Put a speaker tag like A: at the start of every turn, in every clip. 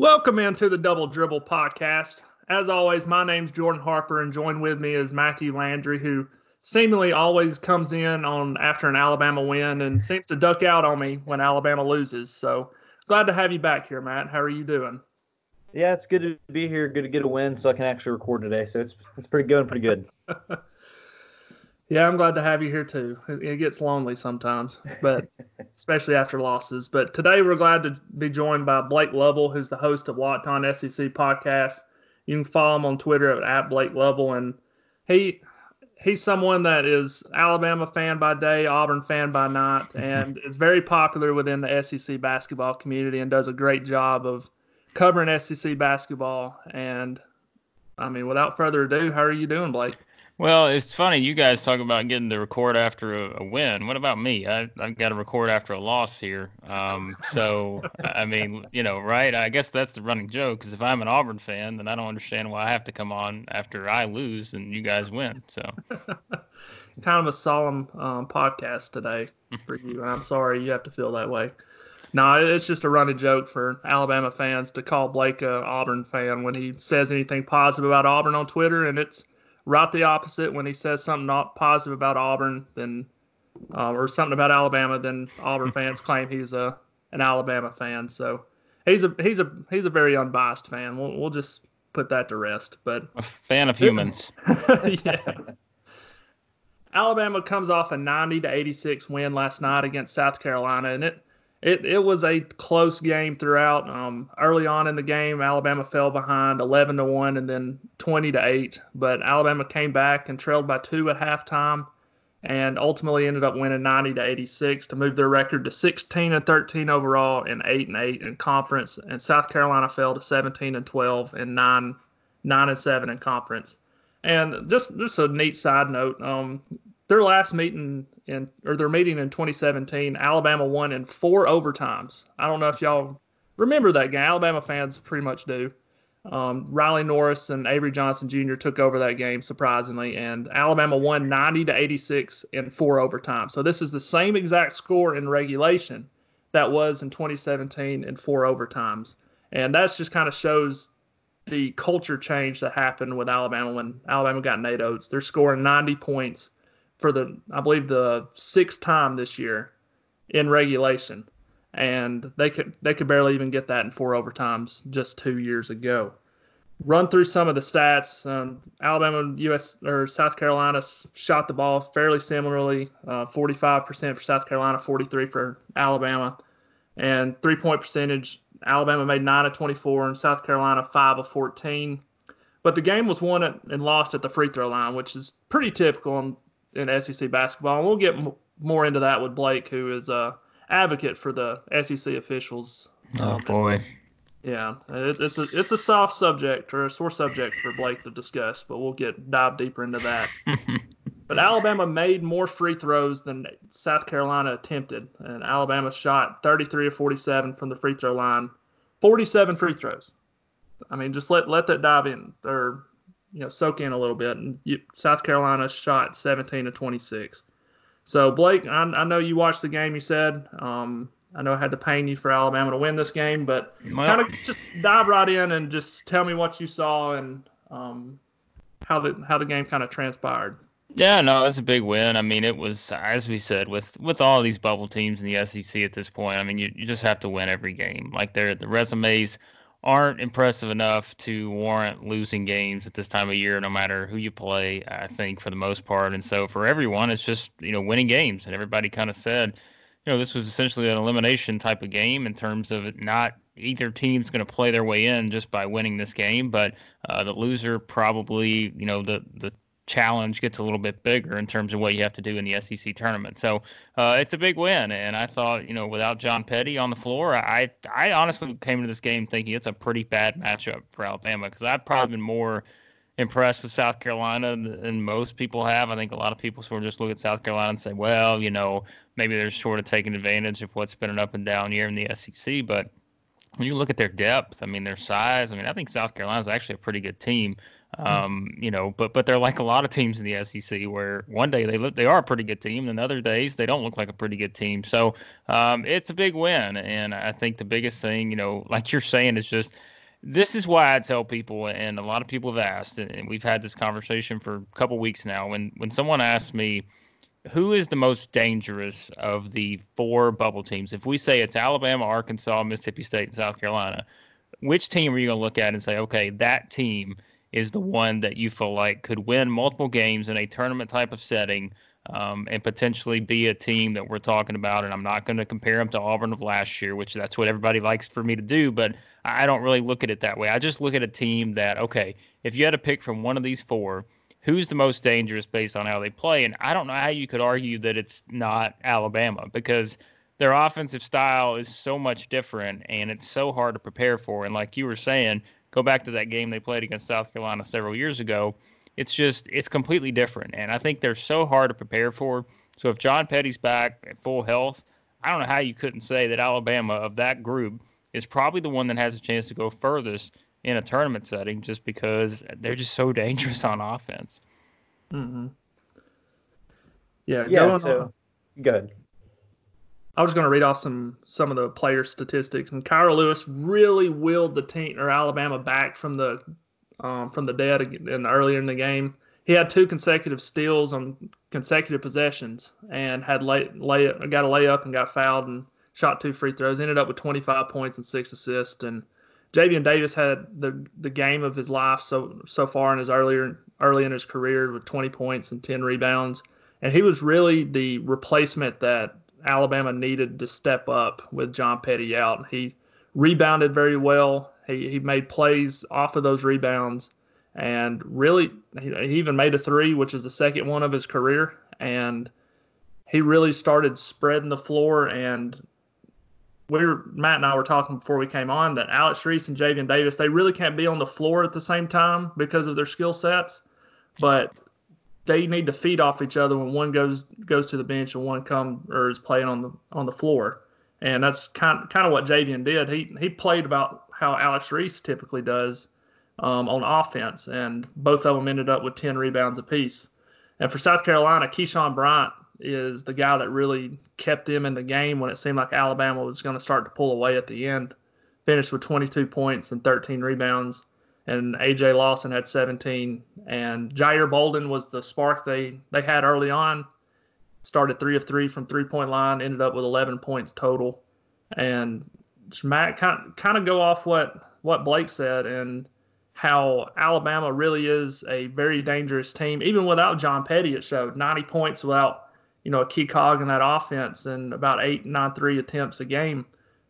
A: Welcome into the Double Dribble podcast. As always, my name's Jordan Harper, and joined with me is Matthew Landry, who seemingly always comes in on after an Alabama win and seems to duck out on me when Alabama loses. So glad to have you back here, Matt. How are you doing?
B: Yeah, it's good to be here. Good to get a win, so I can actually record today. So it's it's pretty good, pretty good.
A: yeah, I'm glad to have you here too. It, gets lonely sometimes, but especially after losses. But today we're glad to be joined by Blake Lovell, who's the host of Locked On SEC podcast. You can follow him on Twitter at Blake Lovell, and he he's someone that is Alabama fan by day, Auburn fan by night, and is very popular within the SEC basketball community and does a great job of covering SEC basketball. And I mean, without further ado, how are you doing, Blake?
C: Well, it's funny you guys talk about getting to record after a, a win. What about me? I I got to record after a loss here. Um, so I mean, you know, right? I guess that's the running joke. Because if I'm an Auburn fan, then I don't understand why I have to come on after I lose and you guys win. So
A: it's kind of a solemn um, podcast today for you. I'm sorry you have to feel that way. No, it's just a running joke for Alabama fans to call Blake a Auburn fan when he says anything positive about Auburn on Twitter, and it's right the opposite when he says something not positive about Auburn, then uh, or something about Alabama, then Auburn fans claim he's a an Alabama fan. So he's a he's a he's a very unbiased fan. We'll we'll just put that to rest. But
C: a fan of humans.
A: yeah. Alabama comes off a 90 to 86 win last night against South Carolina, and it it it was a close game throughout. Um, early on in the game, Alabama fell behind 11 to one, and then 20 to eight. But Alabama came back and trailed by two at halftime, and ultimately ended up winning 90 to 86 to move their record to 16 and 13 overall and eight and eight in conference. And South Carolina fell to 17 and 12 and nine nine and seven in conference. And just just a neat side note, um, their last meeting in or their meeting in 2017, Alabama won in four overtimes. I don't know if y'all remember that game. Alabama fans pretty much do. Um, Riley Norris and Avery Johnson Jr. took over that game surprisingly, and Alabama won 90 to 86 in four overtimes. So this is the same exact score in regulation that was in 2017 in four overtimes, and that just kind of shows the culture change that happened with Alabama when Alabama got Nate Oats. They're scoring 90 points for the I believe the sixth time this year in regulation, and they could they could barely even get that in four overtimes just two years ago. Run through some of the stats. Um, Alabama, U.S. or South Carolina shot the ball fairly similarly, uh, 45% for South Carolina, 43 for Alabama, and three point percentage. Alabama made nine of 24, and South Carolina five of 14. But the game was won at, and lost at the free throw line, which is pretty typical in SEC basketball. And we'll get m- more into that with Blake, who is a advocate for the SEC officials.
C: Oh um, boy.
A: Yeah, it, it's a it's a soft subject or a sore subject for Blake to discuss, but we'll get dive deeper into that. but Alabama made more free throws than South Carolina attempted, and Alabama shot 33 of 47 from the free throw line, 47 free throws. I mean, just let let that dive in or you know soak in a little bit. And you, South Carolina shot 17 to 26. So Blake, I, I, know you watched the game. You said um, I know I had to pain you for Alabama to win this game, but well, kind of just dive right in and just tell me what you saw and um, how the how the game kind of transpired.
C: Yeah, no, it's a big win. I mean, it was as we said with with all these bubble teams in the SEC at this point. I mean, you, you just have to win every game. Like they're the resumes aren't impressive enough to warrant losing games at this time of year, no matter who you play, I think, for the most part. And so for everyone, it's just, you know, winning games. And everybody kind of said, you know, this was essentially an elimination type of game in terms of not either team's going to play their way in just by winning this game, but uh, the loser probably, you know, the, the challenge gets a little bit bigger in terms of what you have to do in the SEC tournament. So uh, it's a big win, and I thought you know without John Petty on the floor, I I honestly came into this game thinking it's a pretty bad matchup for Alabama because I've probably been more impressed with South Carolina than most people have. I think a lot of people sort of just look at South Carolina and say, well, you know, maybe they're sort of taking advantage of what's been an up and down year in the SEC, but when you look at their depth, I mean, their size, I mean, I think South Carolina is actually a pretty good team. Um, you know, but but they're like a lot of teams in the SEC where one day they look they are a pretty good team, and other days they don't look like a pretty good team. So um, it's a big win, and I think the biggest thing, you know, like you're saying, is just this is why I tell people, and a lot of people have asked, and we've had this conversation for a couple weeks now. When when someone asks me, who is the most dangerous of the four bubble teams? If we say it's Alabama, Arkansas, Mississippi State, and South Carolina, which team are you going to look at and say, okay, that team is the one that you feel like could win multiple games in a tournament type of setting? Um, and potentially be a team that we're talking about. And I'm not going to compare them to Auburn of last year, which that's what everybody likes for me to do. But I don't really look at it that way. I just look at a team that, okay, if you had to pick from one of these four, who's the most dangerous based on how they play? And I don't know how you could argue that it's not Alabama because their offensive style is so much different and it's so hard to prepare for. And like you were saying, go back to that game they played against South Carolina several years ago. It's just, it's completely different. And I think they're so hard to prepare for. So if John Petty's back at full health, I don't know how you couldn't say that Alabama of that group is probably the one that has a chance to go furthest in a tournament setting just because they're just so dangerous on offense.
A: Mm-hmm. Yeah,
B: yeah. So, on, good.
A: I was going to read off some some of the player statistics, and Kira Lewis really willed the team or Alabama back from the um, from the dead in earlier in the game. He had two consecutive steals on consecutive possessions, and had lay, lay got a layup and got fouled and shot two free throws. Ended up with 25 points and six assists. And Javian Davis had the the game of his life so so far in his earlier early in his career with 20 points and 10 rebounds. And he was really the replacement that Alabama needed to step up with John Petty out. He rebounded very well. He, he made plays off of those rebounds and really he, he even made a three, which is the second one of his career. And he really started spreading the floor and we were Matt and I were talking before we came on that Alex Reese and Javian Davis they really can't be on the floor at the same time because of their skill sets, but they need to feed off each other when one goes goes to the bench and one come or is playing on the on the floor, and that's kind kind of what Javian did. He he played about how Alex Reese typically does um, on offense, and both of them ended up with ten rebounds apiece. And for South Carolina, Keyshawn Bryant is the guy that really kept them in the game when it seemed like Alabama was going to start to pull away at the end. Finished with 22 points and 13 rebounds, and AJ Lawson had 17. And Jair Bolden was the spark they they had early on. Started three of three from three point line, ended up with 11 points total. And Matt kind kind of go off what what Blake said and how Alabama really is a very dangerous team. Even without John Petty, it showed 90 points without you know, a key cog in that offense and about eight, nine, three attempts a game.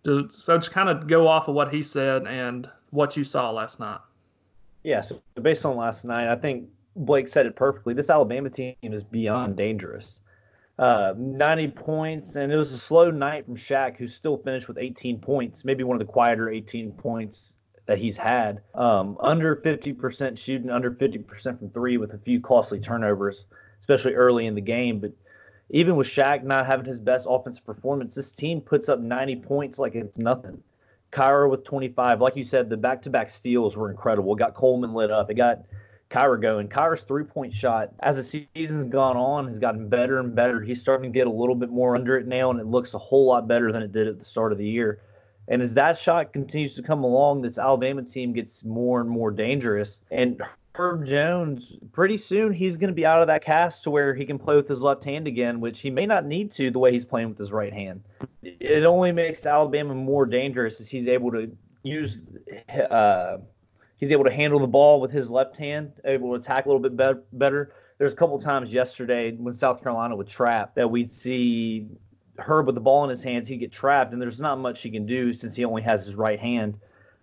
A: So just kind of go off of what he said and what you saw last night.
B: Yeah, so based on last night, I think Blake said it perfectly. This Alabama team is beyond dangerous. Uh, 90 points, and it was a slow night from Shaq, who still finished with 18 points, maybe one of the quieter 18 points that he's had. Um, under 50% shooting, under 50% from three, with a few costly turnovers, especially early in the game. But even with Shaq not having his best offensive performance, this team puts up 90 points like it's nothing. Kira with 25. Like you said, the back to back steals were incredible. It got Coleman lit up. It got Kira going. Kira's three point shot, as the season's gone on, has gotten better and better. He's starting to get a little bit more under it now, and it looks a whole lot better than it did at the start of the year. And as that shot continues to come along, this Alabama team gets more and more dangerous. And Herb Jones, pretty soon he's going to be out of that cast to where he can play with his left hand again, which he may not need to the way he's playing with his right hand. It only makes Alabama more dangerous as he's able to use, uh, he's able to handle the ball with his left hand, able to attack a little bit be- better. There's a couple times yesterday when South Carolina would trap that we'd see Herb with the ball in his hands, he'd get trapped, and there's not much he can do since he only has his right hand.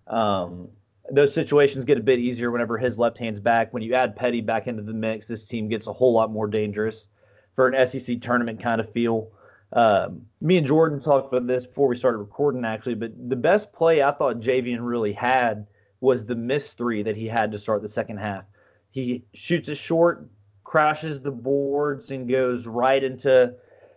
B: Um, those situations get a bit easier whenever his left hand's back. When you add Petty back into the mix, this team gets a whole lot more dangerous for an SEC tournament kind of feel. Um, me and Jordan talked about this before we started recording, actually, but the best play I thought Javian really had was the miss three that he had to start the second half. He shoots it short, crashes the boards, and goes right into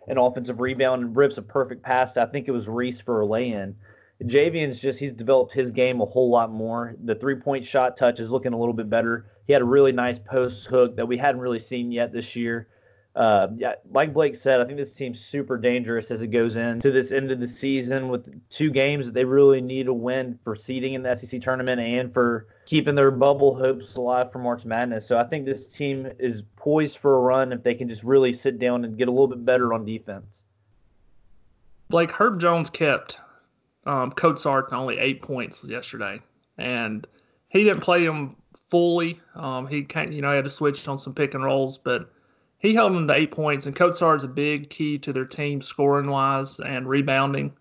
B: an offensive rebound and rips a perfect pass. I think it was Reese for a lay in Javian's just he's developed his game a whole lot more. The three point shot touch is looking a little bit better. He had a really nice post hook that we hadn't really seen yet this year. Uh, yeah, like Blake said, I think this team's super dangerous as it goes into this end of the season with two games that they really need to win for seeding in the SEC tournament and for keeping their bubble hopes alive for March Madness. So I think this team is poised for a run if they can just really sit down and get a little bit better on defense.
A: Blake Herb Jones kept um, Kotsar only eight points yesterday, and he didn't play him fully. Um, he can't, you know, he had to switch on some pick and rolls, but he held them to eight points, and Kotsar is a big key to their team scoring wise and rebounding.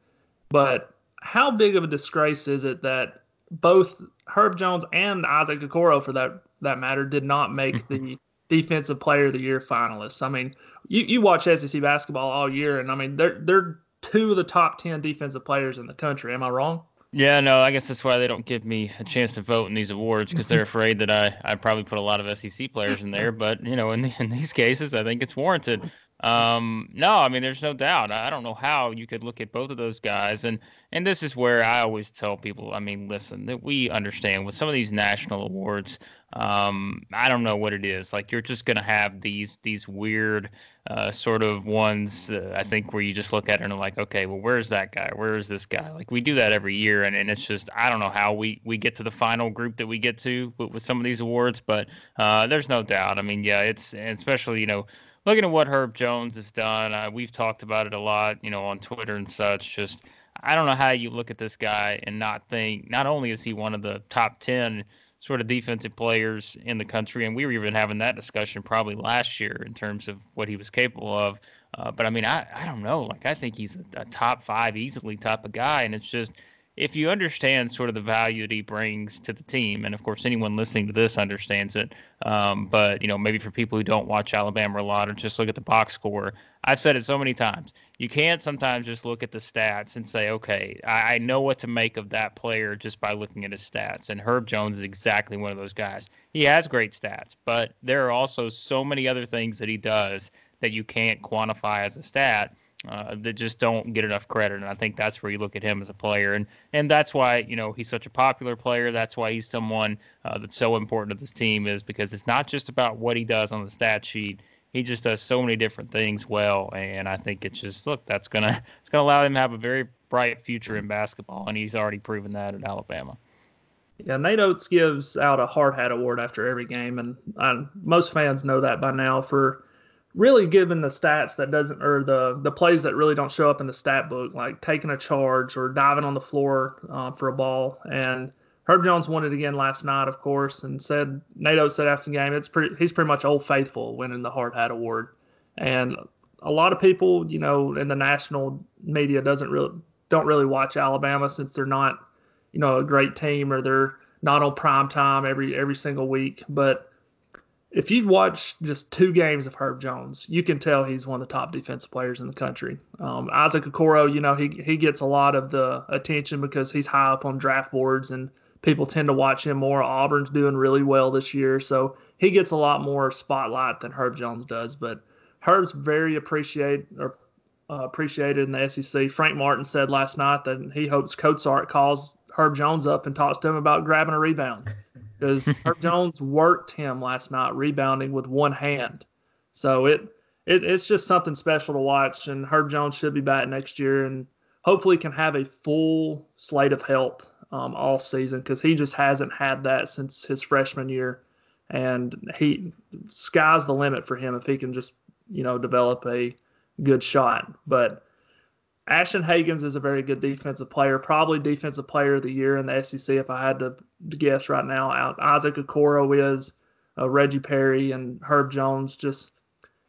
A: But how big of a disgrace is it that both Herb Jones and Isaac Okoro, for that that matter, did not make the Defensive Player of the Year finalists? I mean, you, you watch SEC basketball all year, and I mean they're they're two of the top ten defensive players in the country. Am I wrong?
C: Yeah, no, I guess that's why they don't give me a chance to vote in these awards because they're afraid that I I probably put a lot of SEC players in there. But you know, in the, in these cases, I think it's warranted. Um, no, I mean, there's no doubt. I don't know how you could look at both of those guys, and and this is where I always tell people. I mean, listen, that we understand with some of these national awards, um, I don't know what it is. Like you're just gonna have these these weird uh, sort of ones. Uh, I think where you just look at it and are like, okay, well, where's that guy? Where is this guy? Like we do that every year, and, and it's just I don't know how we we get to the final group that we get to with, with some of these awards, but uh, there's no doubt. I mean, yeah, it's especially you know looking at what Herb Jones has done. Uh, we've talked about it a lot, you know, on Twitter and such. Just I don't know how you look at this guy and not think not only is he one of the top ten sort of defensive players in the country. And we were even having that discussion probably last year in terms of what he was capable of. Uh, but I mean, I, I don't know. Like, I think he's a, a top five easily top of guy. And it's just, if you understand sort of the value that he brings to the team, and of course anyone listening to this understands it, um, but you know maybe for people who don't watch Alabama a lot or just look at the box score, I've said it so many times. You can't sometimes just look at the stats and say, okay, I, I know what to make of that player just by looking at his stats. And Herb Jones is exactly one of those guys. He has great stats, but there are also so many other things that he does that you can't quantify as a stat uh, that just don't get enough credit. And I think that's where you look at him as a player, and and that's why you know he's such a popular player. That's why he's someone uh, that's so important to this team is because it's not just about what he does on the stat sheet. He just does so many different things well, and I think it's just look that's gonna it's gonna allow him to have a very bright future in basketball, and he's already proven that at Alabama.
A: Yeah, Nate Oats gives out a hard hat award after every game, and I, most fans know that by now for really given the stats that doesn't or the the plays that really don't show up in the stat book, like taking a charge or diving on the floor uh, for a ball. And Herb Jones won it again last night, of course, and said Nato said after the game, it's pretty he's pretty much old faithful winning the hard hat award. And a lot of people, you know, in the national media doesn't really don't really watch Alabama since they're not, you know, a great team or they're not on prime time every every single week. But if you've watched just two games of Herb Jones, you can tell he's one of the top defensive players in the country. Um, Isaac Okoro, you know, he he gets a lot of the attention because he's high up on draft boards and people tend to watch him more. Auburn's doing really well this year, so he gets a lot more spotlight than Herb Jones does. But Herb's very appreciated or uh, appreciated in the SEC. Frank Martin said last night that he hopes Kotsar calls Herb Jones up and talks to him about grabbing a rebound because Herb Jones worked him last night rebounding with one hand. So it, it it's just something special to watch. And Herb Jones should be back next year and hopefully can have a full slate of health um, all season because he just hasn't had that since his freshman year. And he sky's the limit for him if he can just you know develop a good shot. But Ashton Hagans is a very good defensive player, probably defensive player of the year in the SEC if I had to, to guess right now. Isaac Okoro is, uh, Reggie Perry, and Herb Jones. Just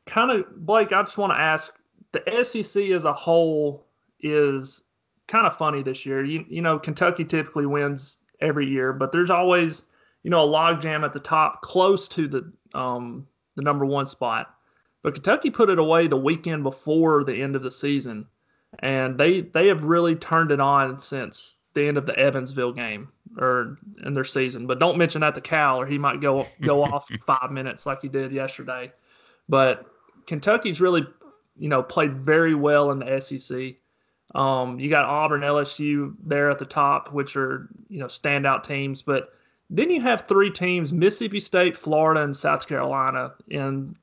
A: kind of, Blake, I just want to ask the SEC as a whole is kind of funny this year. You, you know, Kentucky typically wins every year, but there's always, you know, a logjam at the top close to the, um, the number one spot. But Kentucky put it away the weekend before the end of the season and they they have really turned it on since the end of the Evansville game or in their season. But don't mention that to Cal, or he might go go off five minutes like he did yesterday. But Kentucky's really, you know, played very well in the SEC. Um, you got Auburn, LSU there at the top, which are you know standout teams. But then you have three teams: Mississippi State, Florida, and South Carolina, and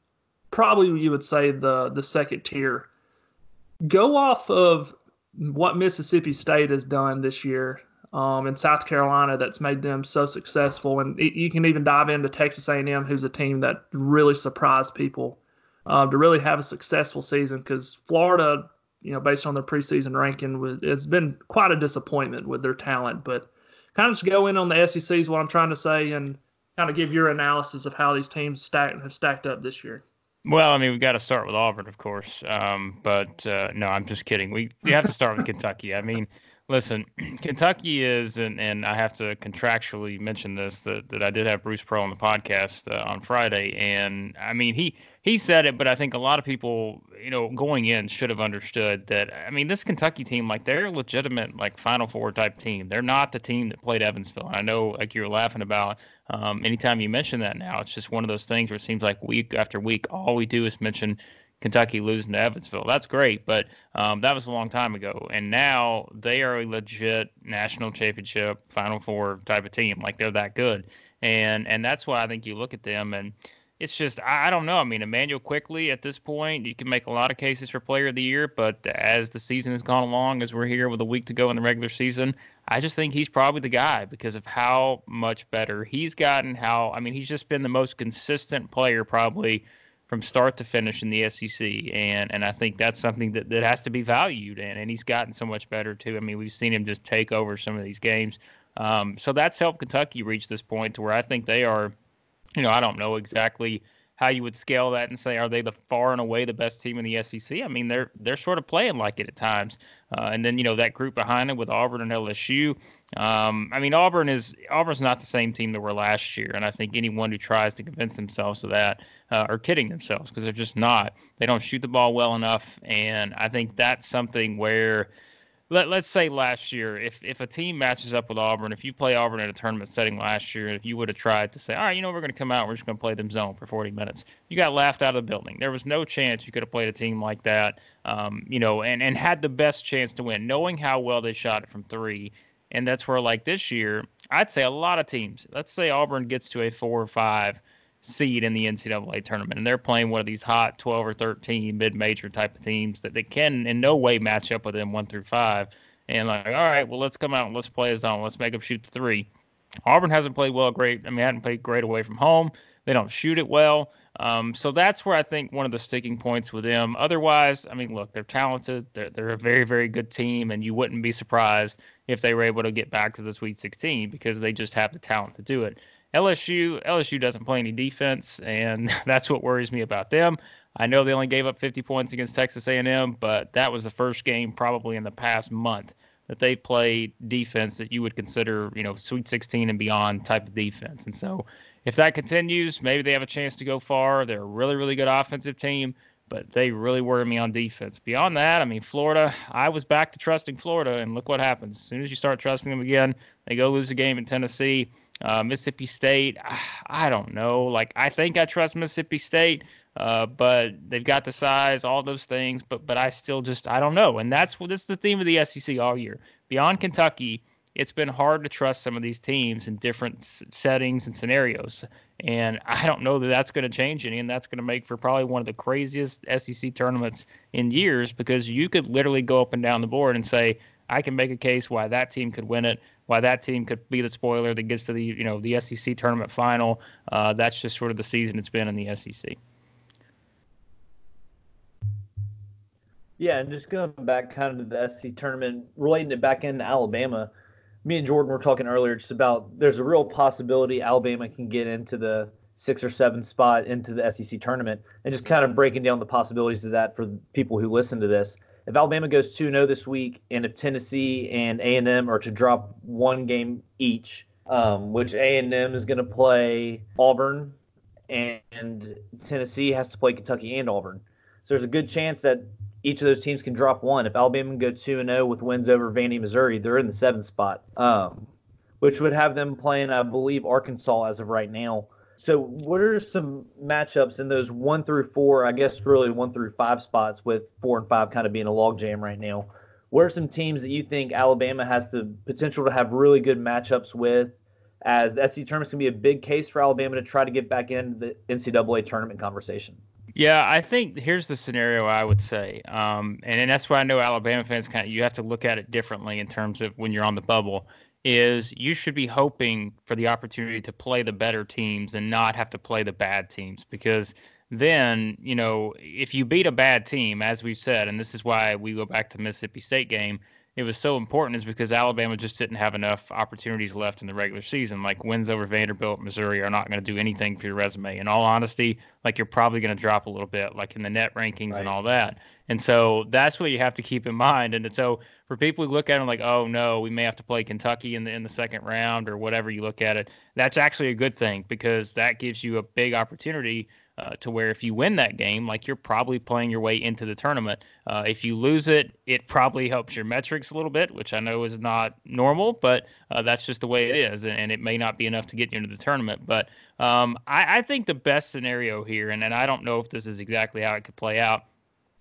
A: probably you would say the the second tier. Go off of what Mississippi State has done this year um, in South Carolina that's made them so successful, and it, you can even dive into Texas A&M, who's a team that really surprised people uh, to really have a successful season. Because Florida, you know, based on their preseason ranking, was, it's been quite a disappointment with their talent. But kind of just go in on the SEC is what I'm trying to say, and kind of give your analysis of how these teams stack, have stacked up this year.
C: Well, I mean, we've got to start with Auburn, of course. Um, but uh, no, I'm just kidding. We, we have to start with Kentucky. I mean, Listen, Kentucky is, and, and I have to contractually mention this that, that I did have Bruce Pearl on the podcast uh, on Friday, and I mean he he said it, but I think a lot of people, you know, going in should have understood that. I mean, this Kentucky team, like they're a legitimate like Final Four type team. They're not the team that played Evansville. I know, like you were laughing about. Um, anytime you mention that now, it's just one of those things where it seems like week after week, all we do is mention Kentucky losing to Evansville. That's great, but um, that was a long time ago. And now they are a legit national championship, Final Four type of team. Like they're that good, and and that's why I think you look at them and it's just I, don't know. I mean, Immanuel Quickley at this point, you can make a lot of cases for Player of the Year, but as the season has gone along, as we're here with a week to go in the regular season, I just think he's probably the guy because of how much better he's gotten. How I mean, he's just been the most consistent player probably from start to finish in the SEC, and and I think that's something that, that has to be valued, and and he's gotten so much better too. I mean, we've seen him just take over some of these games, um, so that's helped Kentucky reach this point to where I think they are, you know, I don't know exactly how you would scale that and say are they the far and away the best team in the SEC? I mean, they're they're sort of playing like it at times. Uh, and then you know that group behind them with Auburn and LSU. Um, I mean, Auburn is Auburn's not the same team that were last year, and I think anyone who tries to convince themselves of that uh, are kidding themselves because they're just not. They don't shoot the ball well enough, and I think that's something where let, let's say last year, if if a team matches up with Auburn, if you play Auburn in a tournament setting last year, if you would have tried to say, all right, you know, we're going to come out, we're just going to play them zone for 40 minutes, you got laughed out of the building. There was no chance you could have played a team like that, um, you know, and, and had the best chance to win, knowing how well they shot it from three. And that's where, like this year, I'd say a lot of teams, let's say Auburn gets to a four or five seed in the NCAA tournament, and they're playing one of these hot 12 or 13 mid-major type of teams that they can in no way match up with them one through five. And like, all right, well, let's come out and let's play a zone. Let's make them shoot the three. Auburn hasn't played well, great. I mean, hadn't played great away from home. They don't shoot it well. Um, so that's where I think one of the sticking points with them. Otherwise, I mean, look, they're talented. They're, they're a very, very good team, and you wouldn't be surprised if they were able to get back to the Sweet 16 because they just have the talent to do it. LSU LSU doesn't play any defense, and that's what worries me about them. I know they only gave up 50 points against Texas A&M, but that was the first game probably in the past month that they played defense that you would consider, you know, Sweet 16 and beyond type of defense. And so, if that continues, maybe they have a chance to go far. They're a really, really good offensive team but they really worry me on defense. Beyond that, I mean, Florida, I was back to trusting Florida, and look what happens. As soon as you start trusting them again, they go lose a game in Tennessee. Uh, Mississippi State, I, I, don't know. Like, I think I trust Mississippi State, uh, but they've got the size, all those things, but but I still just, I don't know. And that's what this is the theme of the SEC all year. Beyond Kentucky, it's been hard to trust some of these teams in different settings and scenarios. And I don't know that that's going to change any, and that's going to make for probably one of the craziest SEC tournaments in years because you could literally go up and down the board and say, I can make a case why that team could win it, why that team could be the spoiler that gets to the you know the SEC tournament final. Uh, that's just sort of the season it's been in the SEC.
B: Yeah, and just going back kind of to the SEC tournament, relating it back into Alabama me and Jordan were talking earlier just about there's a real possibility Alabama can get into the six or seven spot into the SEC tournament, and just kind of breaking down the possibilities of that for people who listen to this. If Alabama goes 2-0 this week, and if Tennessee and A&M are to drop one game each, um, which A&M is going to play Auburn, and Tennessee has to play Kentucky and Auburn. So there's a good chance that each of those teams can drop one. If Alabama can go two and zero oh with wins over Vandy, Missouri, they're in the seventh spot, um, which would have them playing, I believe, Arkansas as of right now. So, what are some matchups in those one through four? I guess really one through five spots, with four and five kind of being a logjam right now. what are some teams that you think Alabama has the potential to have really good matchups with? As the SEC tournament's gonna be a big case for Alabama to try to get back into the NCAA tournament conversation.
C: Yeah, I think here's the scenario I would say, um, and, and that's why I know Alabama fans kind of you have to look at it differently in terms of when you're on the bubble. Is you should be hoping for the opportunity to play the better teams and not have to play the bad teams because then you know if you beat a bad team, as we've said, and this is why we go back to Mississippi State game it was so important is because Alabama just didn't have enough opportunities left in the regular season. Like wins over Vanderbilt, Missouri are not going to do anything for your resume. In all honesty, like you're probably going to drop a little bit, like in the net rankings right. and all that. And so that's what you have to keep in mind. And so for people who look at it like, oh no, we may have to play Kentucky in the in the second round or whatever you look at it, that's actually a good thing because that gives you a big opportunity uh, to where if you win that game, like you're probably playing your way into the tournament. Uh, if you lose it, it probably helps your metrics a little bit, which I know is not normal, but uh, that's just the way it is, and, and, it may not be enough to get you into the tournament. But um, I, I, think the best scenario here, and, and I don't know if this is exactly how it could play out.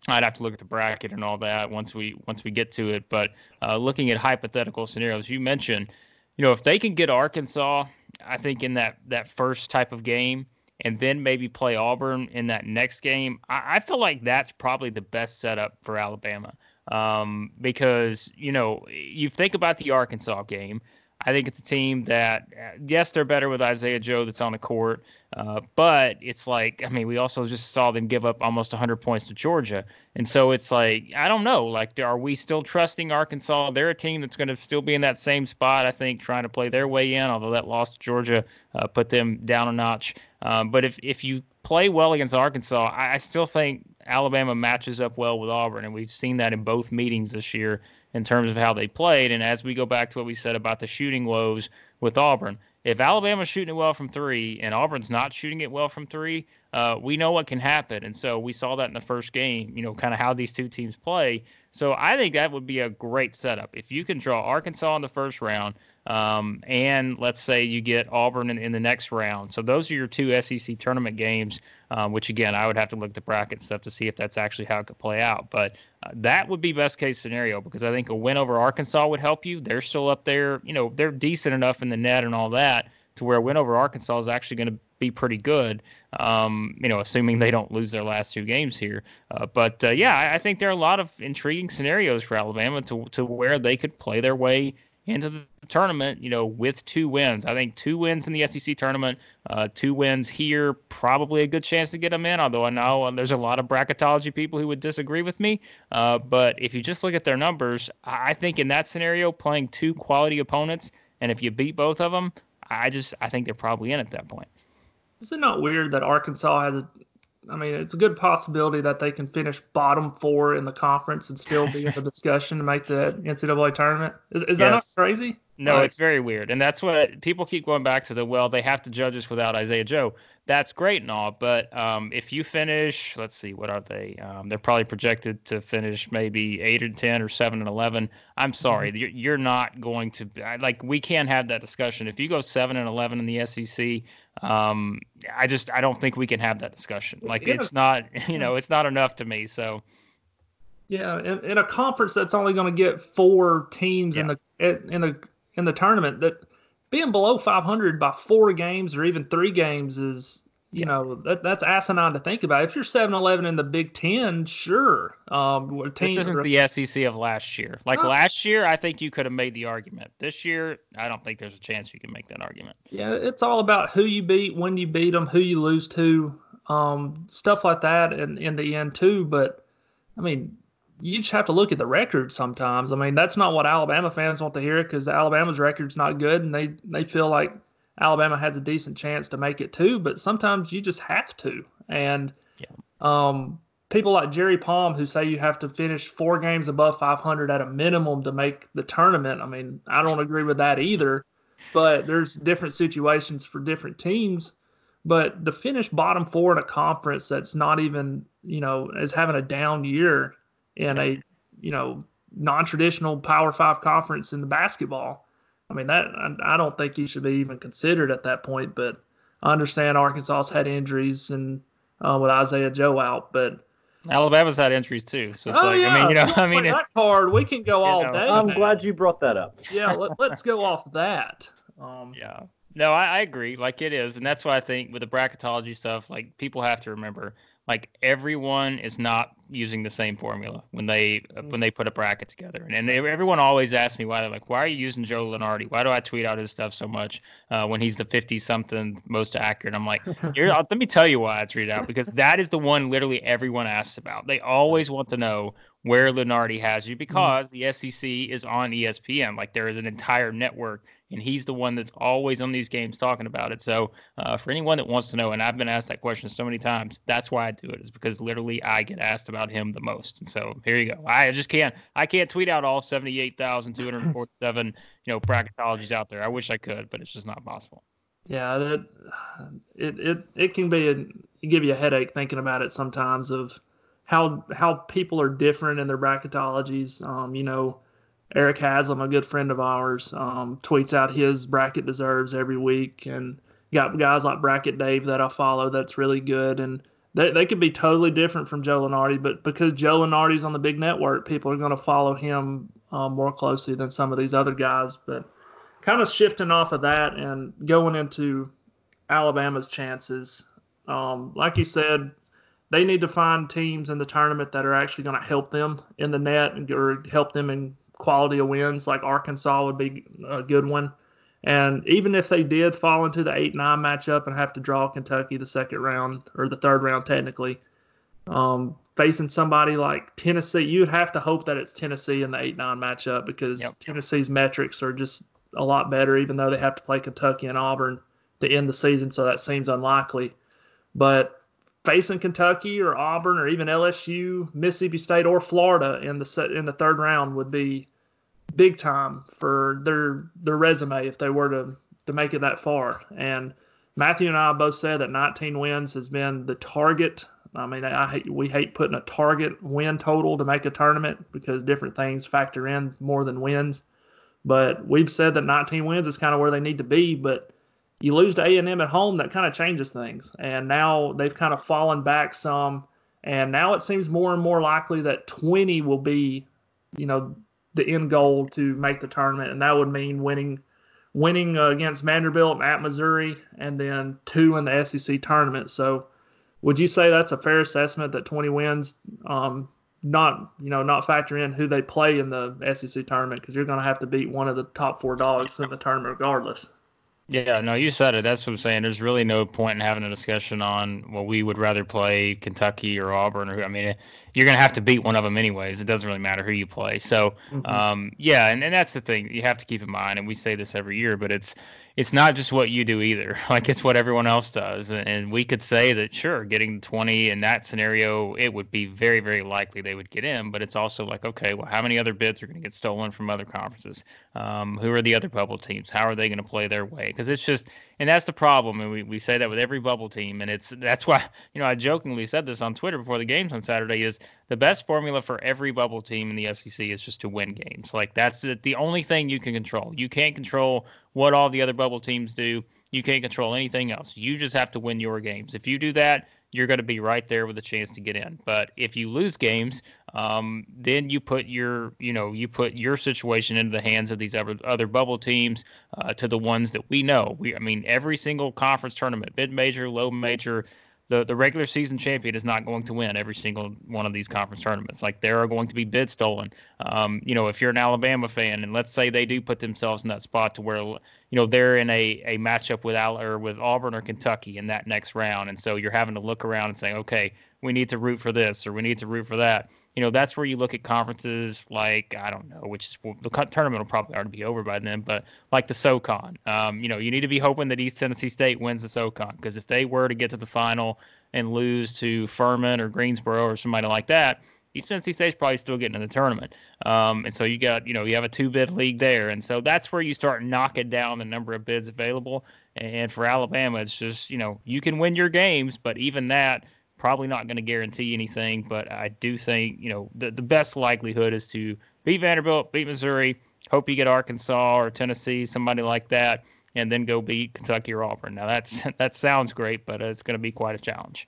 C: I'd have to look at the bracket and all that once we once we get to it. But uh, looking at hypothetical scenarios, you mentioned, you know, if they can get Arkansas, I think in that that first type of game and then maybe play Auburn in that next game, I, I feel like that's probably the best setup for Alabama. Um, because, you know, you think about the Arkansas game. I think it's a team that, yes, they're better with Isaiah Joe that's on the court, uh, but it's like, I mean, we also just saw them give up almost 100 points to Georgia. And so it's like, I don't know. Like, are we still trusting Arkansas? They're a team that's going to still be in that same spot, I think, trying to play their way in, although that loss to Georgia uh, put them down a notch. Um, but if, if you play well against Arkansas, I, I still think Alabama matches up well with Auburn. And we've seen that in both meetings this year in terms of how they played. And as we go back to what we said about the shooting woes with Auburn, if Alabama's shooting it well from three and Auburn's not shooting it well from three, uh, we know what can happen. And so we saw that in the first game, you know, kind of how these two teams play. So I think that would be a great setup. If you can draw Arkansas in the first round, um, and let's say you get Auburn in, in, the next round. So those are your two SEC tournament games, um, which again, I would have to look at the bracket stuff to see if that's actually how it could play out. But uh, that would be best case scenario because I think a win over Arkansas would help you. They're still up there, you know, they're decent enough in the net and all that to where a win over Arkansas is actually going to be pretty good. Um, you know, assuming they don't lose their last two games here. Uh, but uh, yeah, I, I, think there are a lot of intriguing scenarios for Alabama to to where they could play their way into the tournament, you know, with two wins. I think two wins in the SEC tournament, uh, two wins here, probably a good chance to get them in. Although I know uh, there's a lot of bracketology people who would disagree with me. Uh, but if you just look at their numbers, I think in that scenario, playing two quality opponents, and if you beat both of them, I just I think they're probably in at that point.
A: Is it not weird that Arkansas has a I mean, it's a good possibility that they can finish bottom four in the conference and still be in the discussion to make the NCAA tournament. Is, is yes. that not crazy?
C: No, it's very weird. And that's what people keep going back to the well, they have to judge us without Isaiah Joe. That's great and all. But um, if you finish, let's see, what are they? Um, they're probably projected to finish maybe 8 or 10 or 7 and 11. I'm sorry. Mm-hmm. You're, you're not going to, like, we can't have that discussion. If you go 7 and 11 in the SEC, um, I just, I don't think we can have that discussion. Like, yeah. it's not, you know, it's not enough to me. So,
A: yeah, in, in a conference that's only going to get four teams yeah. in the in the in the tournament that being below 500 by four games or even three games is you know that that's asinine to think about. If you're 7-Eleven in the Big Ten, sure. Um,
C: this isn't are, the SEC of last year. Like last year, I think you could have made the argument. This year, I don't think there's a chance you can make that argument.
A: Yeah, it's all about who you beat, when you beat them, who you lose to, um, stuff like that, and in the end too. But I mean, you just have to look at the record sometimes. I mean, that's not what Alabama fans want to hear because Alabama's record's not good, and they they feel like Alabama has a decent chance to make it too. But sometimes you just have to, and yeah. um, people like Jerry Palm who say you have to finish four games above 500 at a minimum to make the tournament. I mean, I don't agree with that either. But there's different situations for different teams. But to finish bottom four in a conference that's not even, you know, is having a down year in a you know non-traditional Power Five conference in the basketball. I mean that I, I don't think you should be even considered at that point. But I understand Arkansas's had injuries and uh, with Isaiah Joe out, but
C: Alabama's had injuries too, so it's
A: oh,
C: like
A: yeah.
C: I mean, you know, I mean, it's,
A: that card. We can go all
C: know,
A: day.
B: I'm
A: now.
B: glad you brought that up.
A: Yeah, let, let's go off that. Um,
C: yeah. No, I, I agree. Like it is, and that's why I think with the bracketology stuff, like people have to remember, like everyone is not using the same formula when they uh, mm. when they put a bracket together. And, and they, everyone always asks me why they're like, why are you using Joe Lunardi? Why do I tweet out his stuff so much uh, when he's the fifty something most accurate? I'm like, Here, let me tell you why I tweet out because that is the one literally everyone asks about. They always want to know where Lunardi has you mm-hmm. because the SEC is on ESPN. Like there is an entire network, and he's the one that's always on these games talking about it. So uh, for anyone that wants to know, and I've been asked that question so many times, that's why I do it. Is because literally I get asked about him the most. And so here you go. I just can't. I can't tweet out all seventy-eight thousand two hundred forty-seven, you know, bracketologies out there. I wish I could, but it's just not possible.
A: Yeah, it it it, it can be a give you a headache thinking about it sometimes of how how people are different in their bracketologies. Um, you know, Eric Haslam, a good friend of ours, um, tweets out his bracket deserves every week, and got guys like Bracket Dave that I follow that's really good, and they they could be totally different from Joe Lunardi, but because Joe Lunardi's on the big network, people are going to follow him um, more closely than some of these other guys, but kind of shifting off of that and going into Alabama's chances. Um, like you said, they need to find teams in the tournament that are actually going to help them in the net or help them in quality of wins. Like Arkansas would be a good one. And even if they did fall into the 8 9 matchup and have to draw Kentucky the second round or the third round, technically, um, facing somebody like Tennessee, you'd have to hope that it's Tennessee in the 8 9 matchup because
C: Yep.
A: Tennessee's metrics are just a lot better, even though they have to play Kentucky and Auburn to end the season, so that seems unlikely. But facing Kentucky or Auburn or even LSU, Mississippi State or Florida in the in the third round would be big time for their their resume if they were to to make it that far. And Matthew and I both said that 19 wins has been the target. I mean, I hate, we hate putting a target win total to make a tournament because different things factor in more than wins. But we've said that 19 wins is kind of where they need to be. But you lose to A&M at home, that kind of changes things. And now they've kind of fallen back some. And now it seems more and more likely that 20 will be, you know, the end goal to make the tournament, and that would mean winning, winning against Vanderbilt at Missouri, and then two in the SEC tournament. So, would you say that's a fair assessment that 20 wins, um, not you know, not factor in who they play in the SEC tournament because you're going to have to beat one of the top four dogs in the tournament regardless.
C: Yeah, no, you said it. That's what I'm saying. There's really no point in having a discussion on well, we would rather play Kentucky or Auburn or. I mean, you're gonna have to beat one of them anyways. It doesn't really matter who you play. So, um, yeah, and, and that's the thing you have to keep in mind. And we say this every year, but it's it's not just what you do either. Like it's what everyone else does. And, and we could say that sure, getting 20 in that scenario, it would be very very likely they would get in. But it's also like okay, well, how many other bids are going to get stolen from other conferences? Um, who are the other bubble teams? How are they going to play their way? Because it's just, and that's the problem. And we, we say that with every bubble team. And it's that's why, you know, I jokingly said this on Twitter before the games on Saturday is the best formula for every bubble team in the SEC is just to win games. Like that's the, the only thing you can control. You can't control what all the other bubble teams do. You can't control anything else. You just have to win your games. If you do that, you're going to be right there with a chance to get in. But if you lose games, um, then you put your, you know, you put your situation into the hands of these other other bubble teams, uh, to the ones that we know. We, I mean, every single conference tournament, mid major, low major, the the regular season champion is not going to win every single one of these conference tournaments. Like there are going to be bids stolen. Um, you know, if you're an Alabama fan, and let's say they do put themselves in that spot to where you know they're in a a matchup with Al or with Auburn or Kentucky in that next round, and so you're having to look around and say, okay, we need to root for this or we need to root for that. You know, that's where you look at conferences like I don't know, which is well, the tournament will probably already be over by then, but like the SoCon. Um, you know, you need to be hoping that East Tennessee State wins the SoCon because if they were to get to the final and lose to Furman or Greensboro or somebody like that, East Tennessee State's probably still getting in the tournament. Um, and so you got, you know, you have a two bid league there. And so that's where you start knocking down the number of bids available. And for Alabama, it's just, you know, you can win your games, but even that, probably not going to guarantee anything. But I do think, you know, the, the best likelihood is to beat Vanderbilt, beat Missouri, hope you get Arkansas or Tennessee, somebody like that, and then go beat Kentucky or Auburn. Now that's that sounds great, but it's going to be quite a challenge.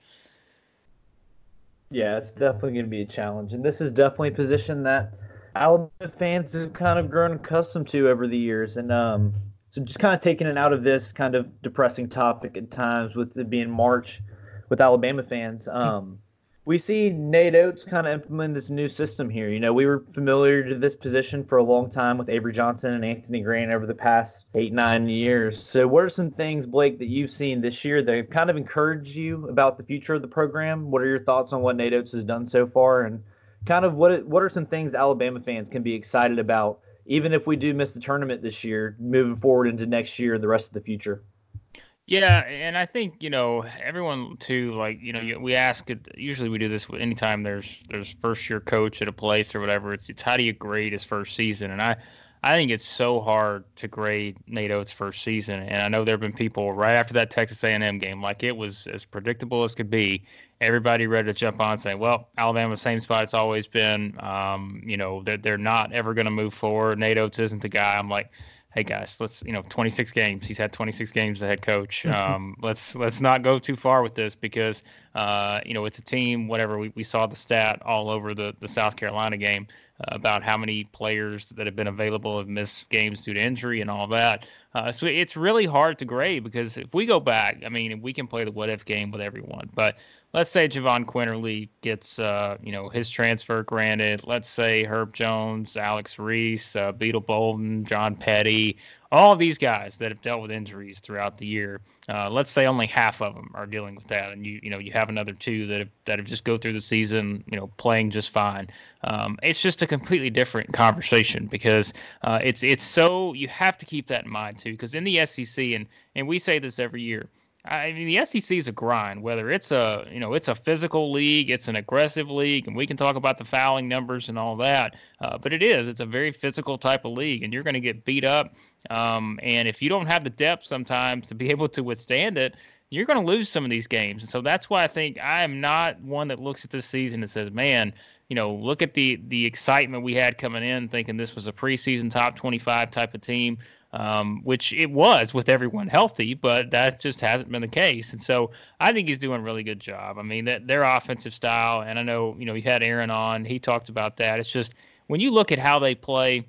B: Yeah, it's definitely going to be a challenge, and this is definitely a position that Alabama fans have kind of grown accustomed to over the years. And um, so, just kind of taking it out of this kind of depressing topic at times, with it being March, with Alabama fans. Um, we see Nate Oats kind of implement this new system here. You know, we were familiar to this position for a long time with Avery Johnson and Anthony Grant over the past eight, nine years. So, what are some things, Blake, that you've seen this year that have kind of encouraged you about the future of the program? What are your thoughts on what Nate Oats has done so far, and kind of what what are some things Alabama fans can be excited about, even if we do miss the tournament this year, moving forward into next year and the rest of the future?
C: Yeah, and I think you know everyone too. Like you know, we ask it. Usually, we do this anytime there's there's first year coach at a place or whatever. It's it's how do you grade his first season? And I I think it's so hard to grade Nate Oats' first season. And I know there have been people right after that Texas A&M game, like it was as predictable as could be. Everybody ready to jump on and say, "Well, Alabama, same spot it's always been. Um, you know, they're they're not ever going to move forward. Nate Oats isn't the guy." I'm like hey guys, let's you know 26 games. He's had 26 games as a head coach. Um, let's let's not go too far with this because uh, you know it's a team. Whatever we, we saw the stat all over the the South Carolina game uh, about how many players that have been available have missed games due to injury and all that. Uh, so it's really hard to grade because if we go back, I mean, we can play the what if game with everyone, but let's say Jahvon Quinterly gets, uh, you know, his transfer granted. Let's say Herb Jones, Alex Reese, uh, Beetle Bolden, John Petty, all these guys that have dealt with injuries throughout the year. Uh, let's say only half of them are dealing with that, and you, you know, you have another two that have, that have just go through the season, you know, playing just fine. Um, it's just a completely different conversation because uh, it's it's so you have to keep that in mind too, because in the SEC, and and we say this every year I mean, the SEC is a grind. Whether it's a you know it's a physical league, it's an aggressive league, and we can talk about the fouling numbers and all that. Uh, but it is it's a very physical type of league, and you're going to get beat up. Um, and if you don't have the depth sometimes to be able to withstand it, you're going to lose some of these games. And so that's why I think I am not one that looks at this season and says, "Man, you know, look at the the excitement we had coming in, thinking this was a preseason top 25 type of team." Um, which it was with everyone healthy, but that just hasn't been the case. And so I think he's doing a really good job. I mean, that their offensive style, and I know you know you had Aaron on, he talked about that. It's just when you look at how they play,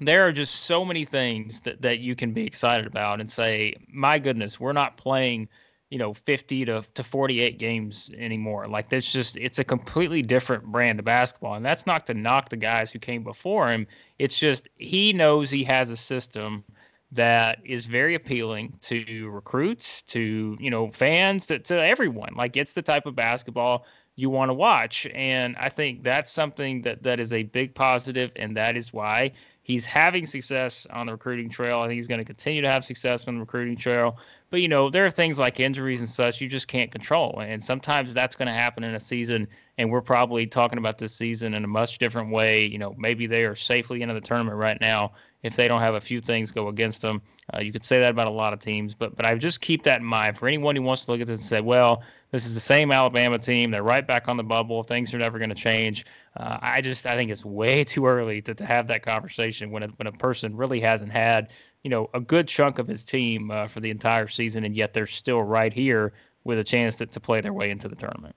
C: there are just so many things that that you can be excited about and say, my goodness, we're not playing you know 50 to, to 48 games anymore. Like that's just it's a completely different brand of basketball. And that's not to knock the guys who came before him. It's just he knows he has a system that is very appealing to recruits to you know fans to, to everyone. Like it's the type of basketball you want to watch. And i think that's something that that is a big positive and that is why he's having success on the recruiting trail i think he's going to continue to have success on the recruiting trail but you know, there are things like injuries and such you just can't control, and sometimes that's going to happen in a season. And we're probably talking about this season in a much different way. You know, maybe they are safely into the tournament right now if they don't have a few things go against them. Uh, you could say that about a lot of teams, but but I just keep that in mind for anyone who wants to look at this and say, well, this is the same Alabama team. They're right back on the bubble. Things are never going to change. Uh, I just I think it's way too early to, to have that conversation when a, when a person really hasn't had you know, a good chunk of his team uh, for the entire season, and yet they're still right here with a chance to, to play their way into the tournament.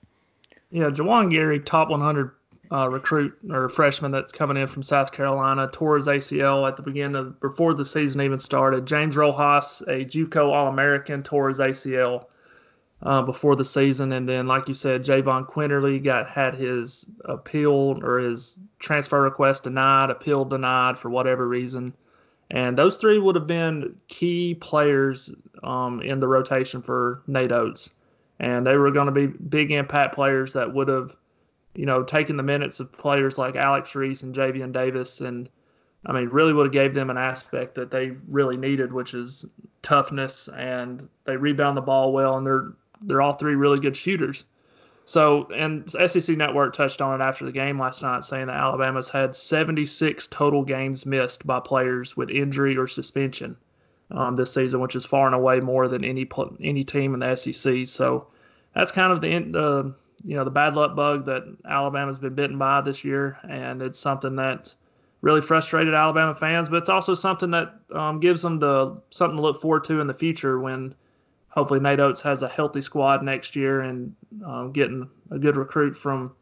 A: Yeah, Juwan Gary, top 100 uh, recruit or freshman that's coming in from South Carolina, tore his ACL at the beginning of before the season even started. James Rojas, a JUCO All American, tore his ACL uh, before the season, and then, like you said, Jahvon Quinterly got had his appeal or his transfer request denied, appeal denied for whatever reason. And those three would have been key players um, in the rotation for Nate Oats. And they were going to be big impact players that would have, you know, taking the minutes of players like Alex Reese and Javian Davis. And I mean, really would have gave them an aspect that they really needed, which is toughness. And they rebound the ball well. And they're, they're all three really good shooters. So, and SEC Network touched on it after the game last night, saying that Alabama's had 76 total games missed by players with injury or suspension um, this season, which is far and away more than any any team in the SEC. So, that's kind of the uh, you know the bad luck bug that Alabama's been bitten by this year, and it's something that really frustrated Alabama fans. But it's also something that um, gives them the something to look forward to in the future when hopefully Nate Oats has a healthy squad next year and um, getting a good recruit from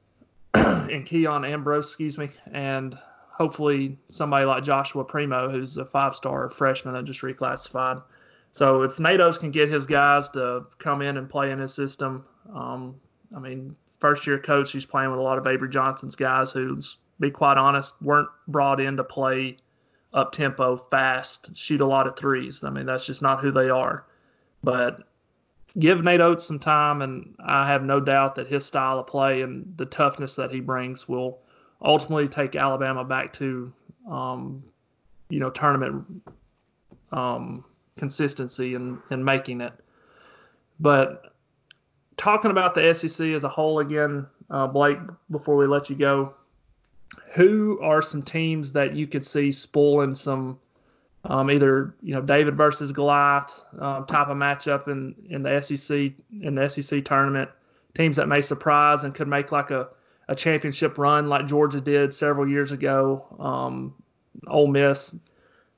A: and Keon Ambrose, excuse me, and hopefully somebody like Joshua Primo, who's a five-star freshman that just reclassified. So if Nate Oats can get his guys to come in and play in his system, um, I mean, first-year coach, he's playing with a lot of Avery Johnson's guys who, be quite honest, weren't brought in to play up tempo, fast, shoot a lot of threes. I mean, that's just not who they are. But give Nate Oats some time, and I have no doubt that his style of play and the toughness that he brings will ultimately take Alabama back to, um, you know, tournament um, consistency and, and making it. But talking about the SEC as a whole again, uh, Blake, before we let you go, who are some teams that you could see spoiling some um, either you know David versus Goliath um, type of matchup in in the SEC in the SEC tournament. Teams that may surprise and could make like a, a championship run like Georgia did several years ago. Um, Ole Miss.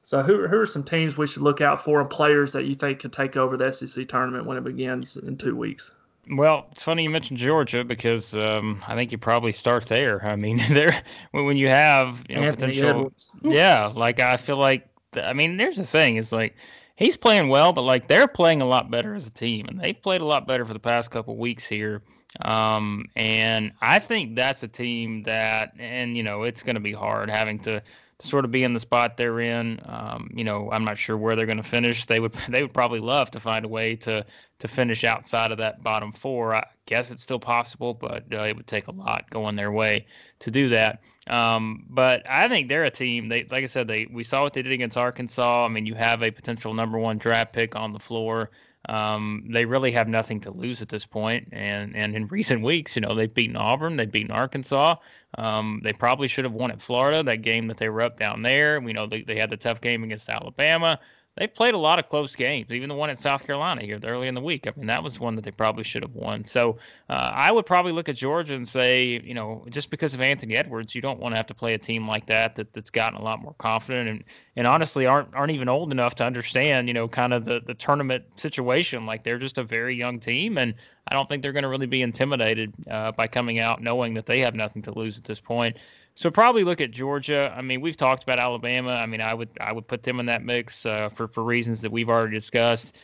A: So who who are some teams we should look out for and players that you think could take over the SEC tournament when it begins in two weeks?
C: Well, it's funny you mentioned Georgia because um, I think you probably start there. I mean, there when you have you know
A: Anthony
C: potential,
A: Edwards.
C: yeah. Like I feel like I mean, there's the thing. It's like he's playing well, but like they're playing a lot better as a team, and they've played a lot better for the past couple weeks here. Um, and I think that's a team that, and you know, it's going to be hard having to, to sort of be in the spot they're in. Um, you know, I'm not sure where they're going to finish. They would they would probably love to find a way to to finish outside of that bottom four. I guess it's still possible, but uh, it would take a lot going their way to do that. Um, but I think they're a team. They, like I said, they we saw what they did against Arkansas. I mean, you have a potential number one draft pick on the floor. Um, they really have nothing to lose at this point, and and in recent weeks, you know, they've beaten Auburn, they've beaten Arkansas. Um, they probably should have won at Florida, that game that they were up down there. We know they, they had the tough game against Alabama they played a lot of close games, even the one in South Carolina here early in the week. I mean, that was one that they probably should have won. So uh, I would probably look at Georgia and say, you know, just because of Anthony Edwards, you don't want to have to play a team like that, that that's gotten a lot more confident and and honestly aren't aren't even old enough to understand, you know, kind of the the tournament situation. Like they're just a very young team, and I don't think they're going to really be intimidated uh, by coming out knowing that they have nothing to lose at this point. So probably look at Georgia. I mean, we've talked about Alabama. I mean, I would I would put them in that mix uh, for for reasons that we've already discussed.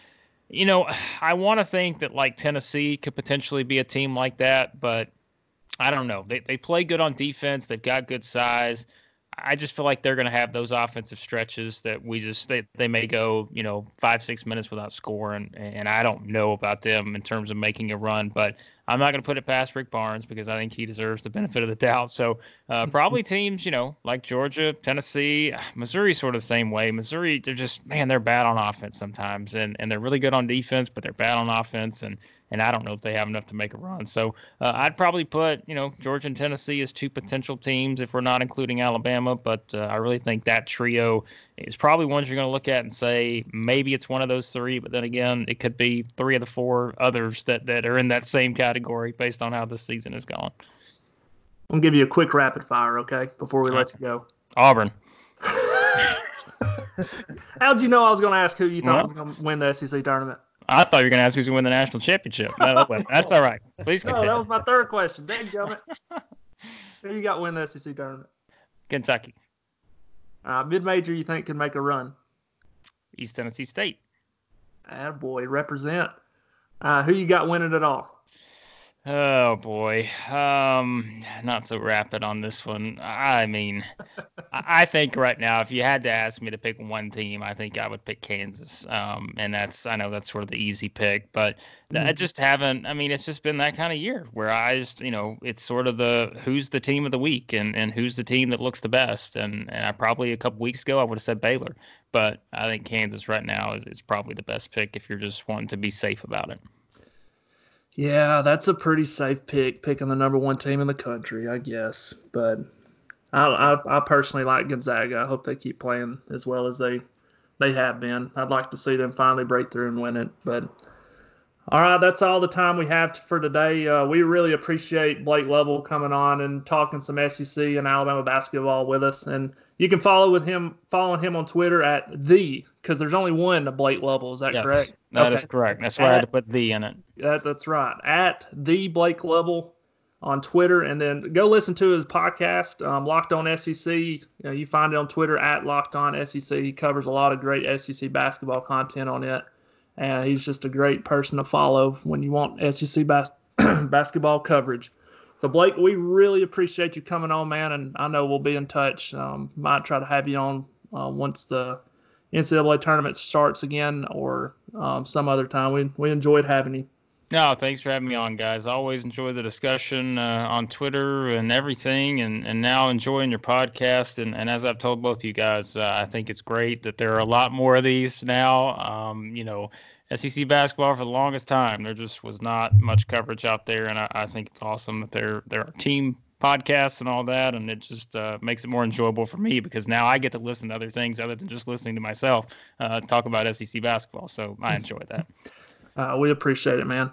C: You know, I want to think that like Tennessee could potentially be a team like that, but I don't know. They they play good on defense. They've got good size. I just feel like they're going to have those offensive stretches that we just they, they may go you know five six minutes without scoring, and I don't know about them in terms of making a run, but I'm not going to put it past Rick Barnes because I think he deserves the benefit of the doubt. So uh, probably teams, you know, like Georgia, Tennessee, Missouri, sort of the same way. Missouri, they're just man, they're bad on offense sometimes, and and they're really good on defense, but they're bad on offense, and and I don't know if they have enough to make a run. So uh, I'd probably put you know Georgia and Tennessee as two potential teams if we're not including Alabama. But uh, I really think that trio is probably ones you're going to look at and say maybe it's one of those three. But then again, it could be three of the four others that that are in that same category based on how this season has gone.
A: I'm gonna give you a quick rapid fire, okay, before we let you go.
C: Auburn.
A: How'd you know I was going to ask who you thought well, was going to win the SEC tournament?
C: I thought you were going to ask who's going to win the national championship. That's all right. Please continue.
A: No, that was my third question. Dang. Who you got win the SEC tournament?
C: Kentucky.
A: Uh, mid major, you think can make a run?
C: East Tennessee State.
A: Ah, boy, represent. Uh, who you got winning it all?
C: Oh boy, um, not so rapid on this one. I mean, I think right now, if you had to ask me to pick one team, I think I would pick Kansas. Um, and that's I know that's sort of the easy pick, but mm-hmm. I just haven't. I mean, it's just been that kind of year where I just, you know, it's sort of the who's the team of the week and and who's the team that looks the best. And and I probably a couple weeks ago I would have said Baylor, but I think Kansas right now is, is probably the best pick if you're just wanting to be safe about it.
A: Yeah, that's a pretty safe pick, picking the number one team in the country, I guess. But I, I, I personally like Gonzaga. I hope they keep playing as well as they they have been. I'd like to see them finally break through and win it. But all right, that's all the time we have for today. Uh, we really appreciate Blake Lovell coming on and talking some SEC and Alabama basketball with us. And you can follow with him, following him on Twitter at the because there's only one Blake Lovell. Is that
C: yes,
A: correct?
C: That okay. is correct. That's why at, I had to put the in it.
A: That, that's right. At the Blake Lovell on Twitter, and then go listen to his podcast, um, Locked On SEC. You, know, you find it on Twitter at Locked On SEC. He covers a lot of great SEC basketball content on it, and he's just a great person to follow when you want SEC bas- basketball coverage. So Blake, we really appreciate you coming on, man, and I know we'll be in touch. Um, might try to have you on uh, once the NCAA tournament starts again, or um, some other time. We we enjoyed having you.
C: No, thanks for having me on, guys. I always enjoy the discussion uh, on Twitter and everything, and, and now enjoying your podcast. And, and as I've told both of you guys, uh, I think it's great that there are a lot more of these now. Um, you know, SEC basketball for the longest time, there just was not much coverage out there, and I, I think it's awesome that there there are team podcasts and all that, and it just uh, makes it more enjoyable for me because now I get to listen to other things other than just listening to myself uh, talk about SEC basketball. So I enjoy that.
A: Uh, we appreciate it, man.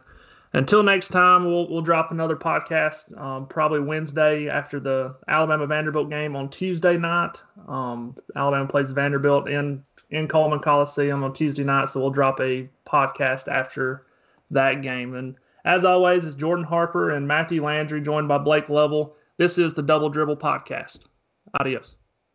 A: Until next time, we'll we'll drop another podcast um, probably Wednesday after the Alabama Vanderbilt game on Tuesday night. Um, Alabama plays Vanderbilt in in Coleman Coliseum on Tuesday night, so we'll drop a podcast after that game. And as always, it's Jordan Harper and Matthew Landry, joined by Blake Lovell. This is the Double Dribble Podcast. Adios.